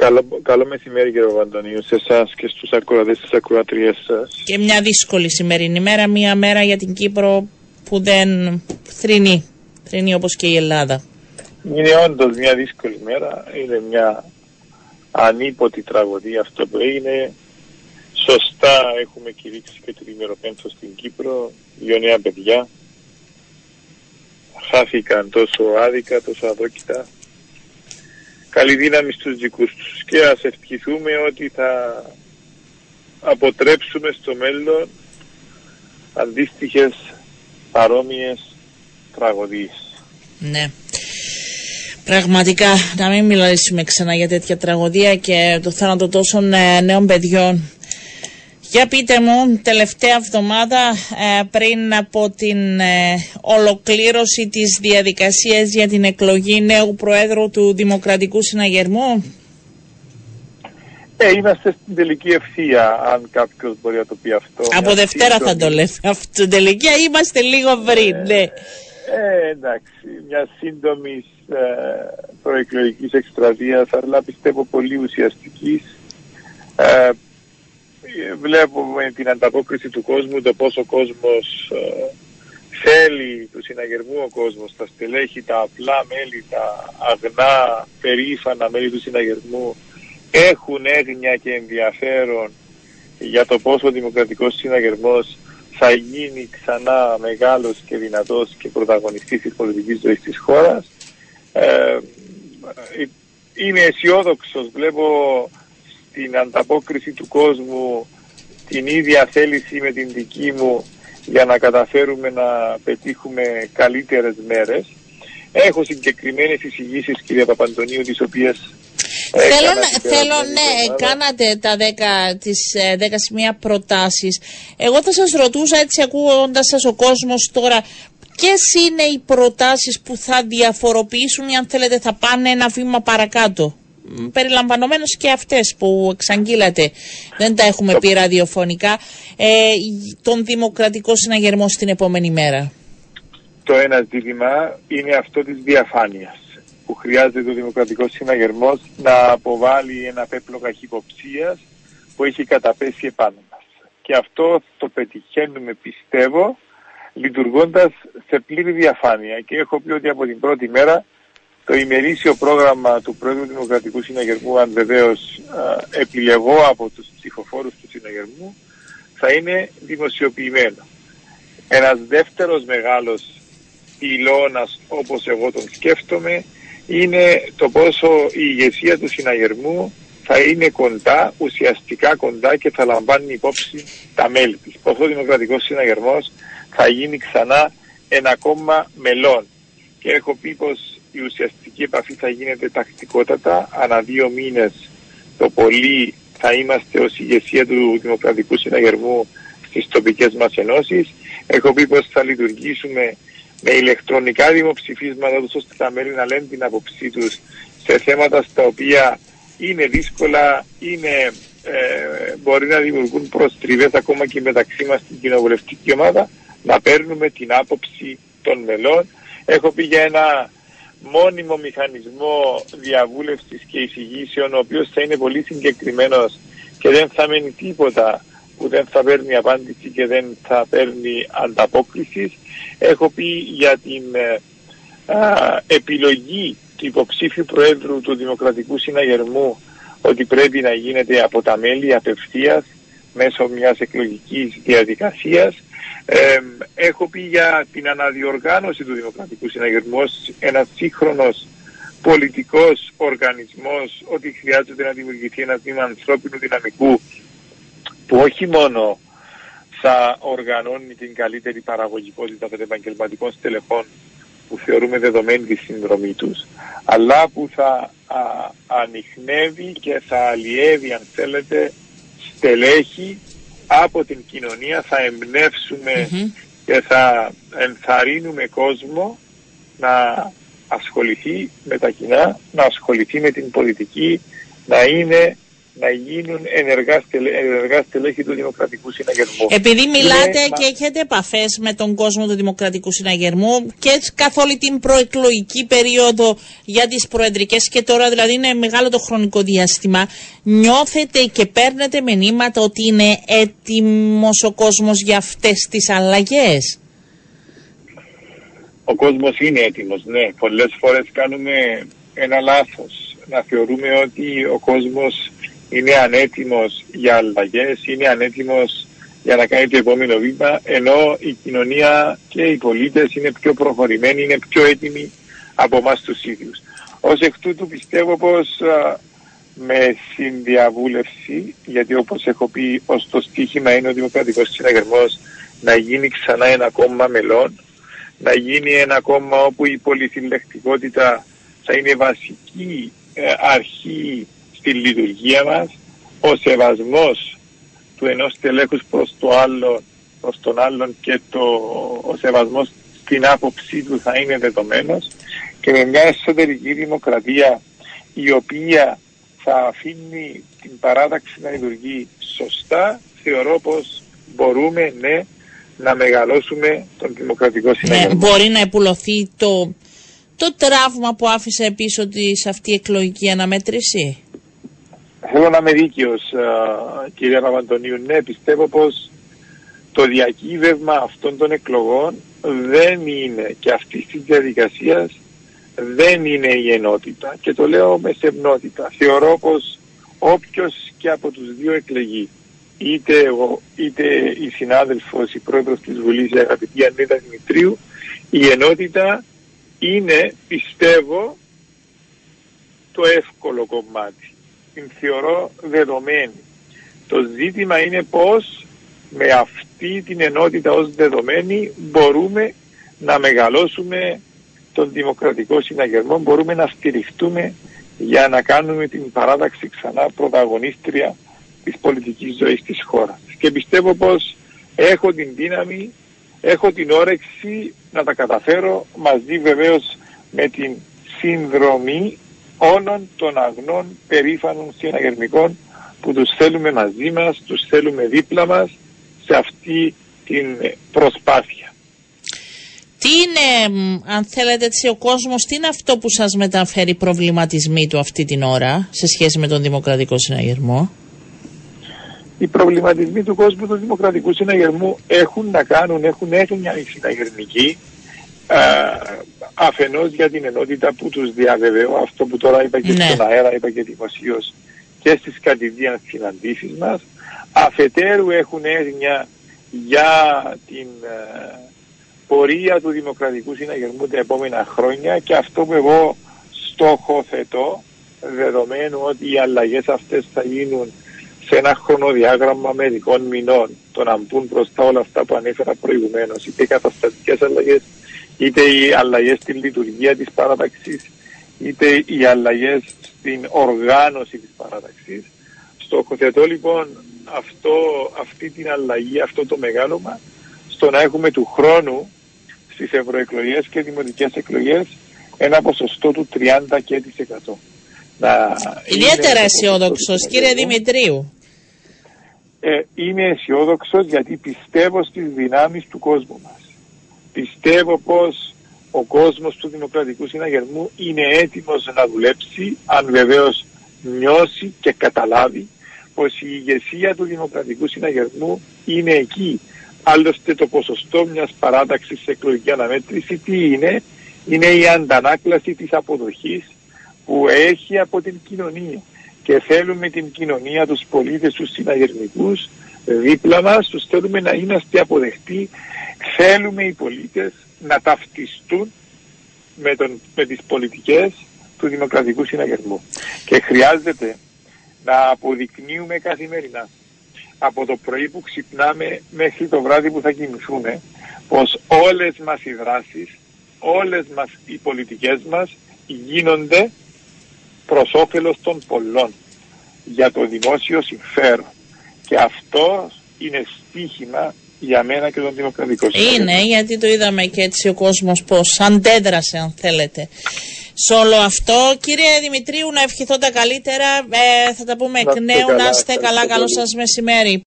Καλό, καλό μεσημέρι κύριε Παντονίου σε εσάς και στους ακροατές της ακροατρίας σας. Και μια δύσκολη σημερινή μέρα, μια μέρα για την Κύπρο που δεν θρυνεί, θρυνεί όπως και η Ελλάδα. Είναι όντως μια δύσκολη μέρα, είναι μια ανίποτη τραγωδία αυτό που έγινε. Σωστά έχουμε κηρύξει και το ημεροπένθο στην Κύπρο, δύο νέα παιδιά. Χάθηκαν τόσο άδικα, τόσο αδόκητα καλή δύναμη στους δικούς τους και ας ευχηθούμε ότι θα αποτρέψουμε στο μέλλον αντίστοιχες παρόμοιες τραγωδίες. Ναι. Πραγματικά να μην μιλήσουμε ξανά για τέτοια τραγωδία και το θάνατο τόσων ε, νέων παιδιών για πείτε μου, τελευταία εβδομάδα ε, πριν από την ε, ολοκλήρωση της διαδικασίας για την εκλογή νέου Προέδρου του Δημοκρατικού Συναγερμού; Ε, είμαστε στην τελική ευθεία, αν κάποιος μπορεί να το πει αυτό. Από Δευτέρα θα το λέμε. Στην τελική είμαστε λίγο πριν, ε, ναι. Ε, εντάξει, μια σύντομη ε, προεκλογικής εκστρατείας, αλλά πιστεύω πολύ ουσιαστικής. Ε, βλέπουμε την ανταπόκριση του κόσμου, το πόσο ο κόσμος ε, θέλει τους συναγερμού ο κόσμος, τα στελέχη, τα απλά μέλη, τα αγνά, περήφανα μέλη του συναγερμού έχουν έγνοια και ενδιαφέρον για το πόσο ο δημοκρατικός συναγερμός θα γίνει ξανά μεγάλος και δυνατός και πρωταγωνιστής της πολιτικής ζωής της χώρας. Ε, ε είμαι αισιόδοξος, βλέπω την ανταπόκριση του κόσμου, την ίδια θέληση με την δική μου για να καταφέρουμε να πετύχουμε καλύτερες μέρες. Έχω συγκεκριμένες εισηγήσεις κυρία Παπαντονίου τις οποίες Θέλω, θέλω ναι, κάνατε τα 10, τις 10 ε, σημεία προτάσεις. Εγώ θα σας ρωτούσα έτσι ακούγοντας σας ο κόσμος τώρα ποιες είναι οι προτάσεις που θα διαφοροποιήσουν ή αν θέλετε θα πάνε ένα βήμα παρακάτω; Περιλαμβανομένως και αυτές που εξαγγείλατε, δεν τα έχουμε πει ραδιοφωνικά, ε, τον δημοκρατικό συναγερμό στην επόμενη μέρα. Το ένα ζήτημα είναι αυτό της διαφάνειας που χρειάζεται το δημοκρατικό συναγερμό να αποβάλει ένα πέπλο καχυποψίας που έχει καταπέσει επάνω μας. Και αυτό το πετυχαίνουμε πιστεύω λειτουργώντας σε πλήρη διαφάνεια και έχω πει ότι από την πρώτη μέρα το ημερήσιο πρόγραμμα του Πρόεδρου Δημοκρατικού Συναγερμού, αν βεβαίως επιλεγώ από τους ψηφοφόρους του Συναγερμού, θα είναι δημοσιοποιημένο. Ένας δεύτερος μεγάλος πυλώνας, όπως εγώ τον σκέφτομαι, είναι το πόσο η ηγεσία του Συναγερμού θα είναι κοντά, ουσιαστικά κοντά και θα λαμβάνει υπόψη τα μέλη της. Πόσο ο Δημοκρατικός Συναγερμός θα γίνει ξανά ένα κόμμα μελών. Και έχω πει πως η ουσιαστική επαφή θα γίνεται τακτικότατα, ανά δύο μήνες το πολύ θα είμαστε ως ηγεσία του Δημοκρατικού Συναγερμού στις τοπικές μας ενώσεις. Έχω πει πως θα λειτουργήσουμε με ηλεκτρονικά δημοψηφίσματα ώστε τα μέλη να λένε την άποψή τους σε θέματα στα οποία είναι δύσκολα, είναι, ε, μπορεί να δημιουργούν προστριβές ακόμα και μεταξύ μας στην κοινοβουλευτική ομάδα, να παίρνουμε την άποψη των μελών. Έχω πει για ένα μόνιμο μηχανισμό διαβούλευσης και εισηγήσεων ο οποίος θα είναι πολύ συγκεκριμένος και δεν θα μένει τίποτα που δεν θα παίρνει απάντηση και δεν θα παίρνει ανταπόκριση. Έχω πει για την ε, επιλογή του υποψήφιου Προέδρου του Δημοκρατικού Συναγερμού ότι πρέπει να γίνεται από τα μέλη απευθείας μέσω μιας εκλογικής διαδικασίας έχω πει για την αναδιοργάνωση του Δημοκρατικού Συναγερμού ως ένας σύγχρονος πολιτικός οργανισμός ότι χρειάζεται να δημιουργηθεί ένα τμήμα ανθρώπινου δυναμικού που όχι μόνο θα οργανώνει την καλύτερη παραγωγικότητα των επαγγελματικών στελεχών που θεωρούμε δεδομένη τη συνδρομή τους, αλλά που θα α, ανοιχνεύει και θα αλλιεύει, αν θέλετε, στελέχη από την κοινωνία θα εμπνεύσουμε και θα ενθαρρύνουμε κόσμο να ασχοληθεί με τα κοινά, να ασχοληθεί με την πολιτική, να είναι να γίνουν ενεργά, στελέ, ενεργά στελέχη του Δημοκρατικού Συναγερμού. Επειδή μιλάτε και έχετε επαφές με τον κόσμο του Δημοκρατικού Συναγερμού και καθ' όλη την προεκλογική περίοδο για τις προεδρικές και τώρα δηλαδή είναι μεγάλο το χρονικό διάστημα, νιώθετε και παίρνετε μηνύματα ότι είναι έτοιμος ο κόσμος για αυτές τις αλλαγές; Ο κόσμος είναι έτοιμος, ναι. Πολλές φορές κάνουμε ένα λάθος. Να θεωρούμε ότι ο κόσμος είναι ανέτοιμος για αλλαγές, είναι ανέτοιμος για να κάνει το επόμενο βήμα, ενώ η κοινωνία και οι πολίτες είναι πιο προχωρημένοι, είναι πιο έτοιμοι από εμάς τους ίδιους. Ως εκ τούτου πιστεύω πως με συνδιαβούλευση, γιατί όπως έχω πει ως το στίχημα είναι ο Δημοκρατικός Συναγερμός να γίνει ξανά ένα κόμμα μελών, να γίνει ένα κόμμα όπου η πολυθυλεκτικότητα θα είναι βασική ε, αρχή στη λειτουργία μας, ο σεβασμός του ενός τελέχους προς, το άλλο, προς τον άλλον και το, ο σεβασμός στην άποψή του θα είναι δεδομένος και με μια εσωτερική δημοκρατία η οποία θα αφήνει την παράταξη να λειτουργεί σωστά, θεωρώ πως μπορούμε, ναι, να μεγαλώσουμε τον δημοκρατικό ναι, συναγερμό. μπορεί να επουλωθεί το, το τραύμα που άφησε πίσω της αυτή η εκλογική αναμέτρηση; Θέλω να είμαι δίκαιος, κύριε Παπαντονίου. Ναι, πιστεύω πως το διακύβευμα αυτών των εκλογών δεν είναι και αυτή τη διαδικασία δεν είναι η ενότητα. Και το λέω με σεμνότητα. Θεωρώ πως όποιος και από τους δύο εκλεγεί είτε εγώ, είτε η συνάδελφος, η πρόεδρος της Βουλής, η αγαπητή Ανίτα Δημητρίου, η ενότητα είναι, πιστεύω, το εύκολο κομμάτι. Την θεωρώ δεδομένη. Το ζήτημα είναι πώς με αυτή την ενότητα ως δεδομένη μπορούμε να μεγαλώσουμε τον δημοκρατικό συναγερμό, μπορούμε να στηριχτούμε για να κάνουμε την παράταξη ξανά πρωταγωνίστρια της πολιτικής ζωής της χώρας. Και πιστεύω πως έχω την δύναμη, έχω την όρεξη να τα καταφέρω μαζί βεβαίως με την συνδρομή όλων των αγνών περήφανων συναγερμικών που τους θέλουμε μαζί μας, τους θέλουμε δίπλα μας σε αυτή την προσπάθεια. Τι είναι, αν θέλετε έτσι ο κόσμος, τι είναι αυτό που σας μεταφέρει προβληματισμοί του αυτή την ώρα σε σχέση με τον Δημοκρατικό Συναγερμό; Οι προβληματισμοί του κόσμου του Δημοκρατικού Συναγερμού έχουν να κάνουν, έχουν έγνοια οι συναγερμικοί αφενός για την ενότητα που τους διαβεβαιώ, αυτό που τώρα είπα και ναι. στον αέρα, είπα και δημοσίως και στις κατηδίαν συναντήσεις μας, αφετέρου έχουν έγνοια για την πορεία του Δημοκρατικού Συναγερμού τα επόμενα χρόνια και αυτό που εγώ στόχοθετώ, δεδομένου ότι οι αλλαγές αυτές θα γίνουν σε ένα χρονοδιάγραμμα μερικών μηνών το να μπουν μπροστά όλα αυτά που ανέφερα προηγουμένως, είτε οι καταστατικές αλλαγές, είτε οι αλλαγές στην λειτουργία της παράταξης, είτε οι αλλαγές στην οργάνωση της παράταξης. Στοχοθετώ λοιπόν αυτό, αυτή την αλλαγή, αυτό το μεγάλωμα, στο να έχουμε του χρόνου στις ευρωεκλογές και δημοτικές εκλογές ένα ποσοστό του 30 και Ιδιαίτερα αισιόδοξος, κύριε Δημητρίου ε, είμαι αισιόδοξος γιατί πιστεύω στις δυνάμεις του κόσμου μας. Πιστεύω πως ο κόσμος του Δημοκρατικού Συναγερμού είναι έτοιμος να δουλέψει αν βεβαίως νιώσει και καταλάβει πως η ηγεσία του Δημοκρατικού Συναγερμού είναι εκεί. Άλλωστε το ποσοστό μιας παράταξης σε εκλογική αναμέτρηση τι είναι, είναι η αντανάκλαση της αποδοχής που έχει από την κοινωνία και θέλουμε την κοινωνία, τους πολίτες, τους συναγερμικούς δίπλα μας, τους θέλουμε να είμαστε αποδεκτοί, θέλουμε οι πολίτες να ταυτιστούν με, τον, με τις πολιτικές του Δημοκρατικού Συναγερμού. Και χρειάζεται να αποδεικνύουμε καθημερινά από το πρωί που ξυπνάμε μέχρι το βράδυ που θα κοιμηθούμε πως όλες μας οι δράσεις, όλες μας οι πολιτικές μας γίνονται προς όφελος των πολλών για το δημόσιο συμφέρον. Και αυτό είναι στίχημα για μένα και τον Δημοκρατικό Σύνταγμα. Είναι, γιατί το είδαμε και έτσι ο κόσμος πώς αντέδρασε αν θέλετε σε όλο αυτό. Κύριε Δημητρίου, να ευχηθώ τα καλύτερα. Ε, θα τα πούμε εκ νέου. Να είστε καλά. Καλό σας μεσημέρι.